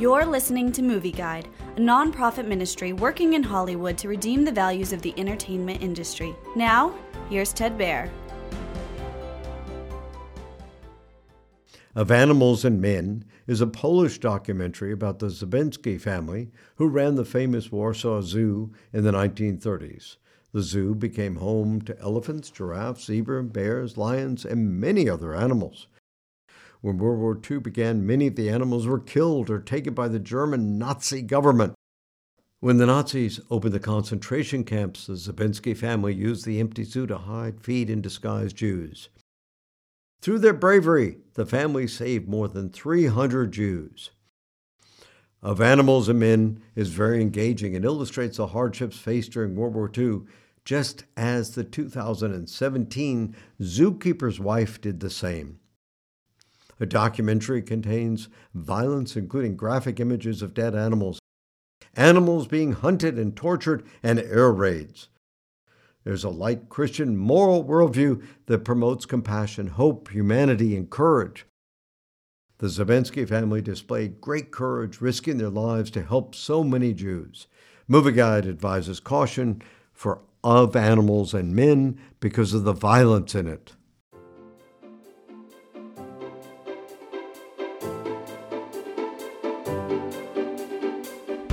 You're listening to Movie Guide, a nonprofit ministry working in Hollywood to redeem the values of the entertainment industry. Now, here's Ted Baehr. Of Animals and Men is a Polish documentary about the Zabinski family who ran the famous Warsaw Zoo in the 1930s. The zoo became home to elephants, giraffes, zebra, bears, lions, and many other animals. When World War II began, many of the animals were killed or taken by the German Nazi government. When the Nazis opened the concentration camps, the Zabinski family used the empty zoo to hide, feed, and disguise Jews. Through their bravery, the family saved more than 300 Jews. Of Animals and Men is very engaging and illustrates the hardships faced during World War II, just as the 2017 Zookeeper's Wife did the same. The documentary contains violence, including graphic images of dead animals, animals being hunted and tortured, and air raids. There's a light Christian moral worldview that promotes compassion, hope, humanity, and courage. The Zabinski family displayed great courage, risking their lives to help so many Jews. Movie Guide advises caution for of animals and men because of the violence in it.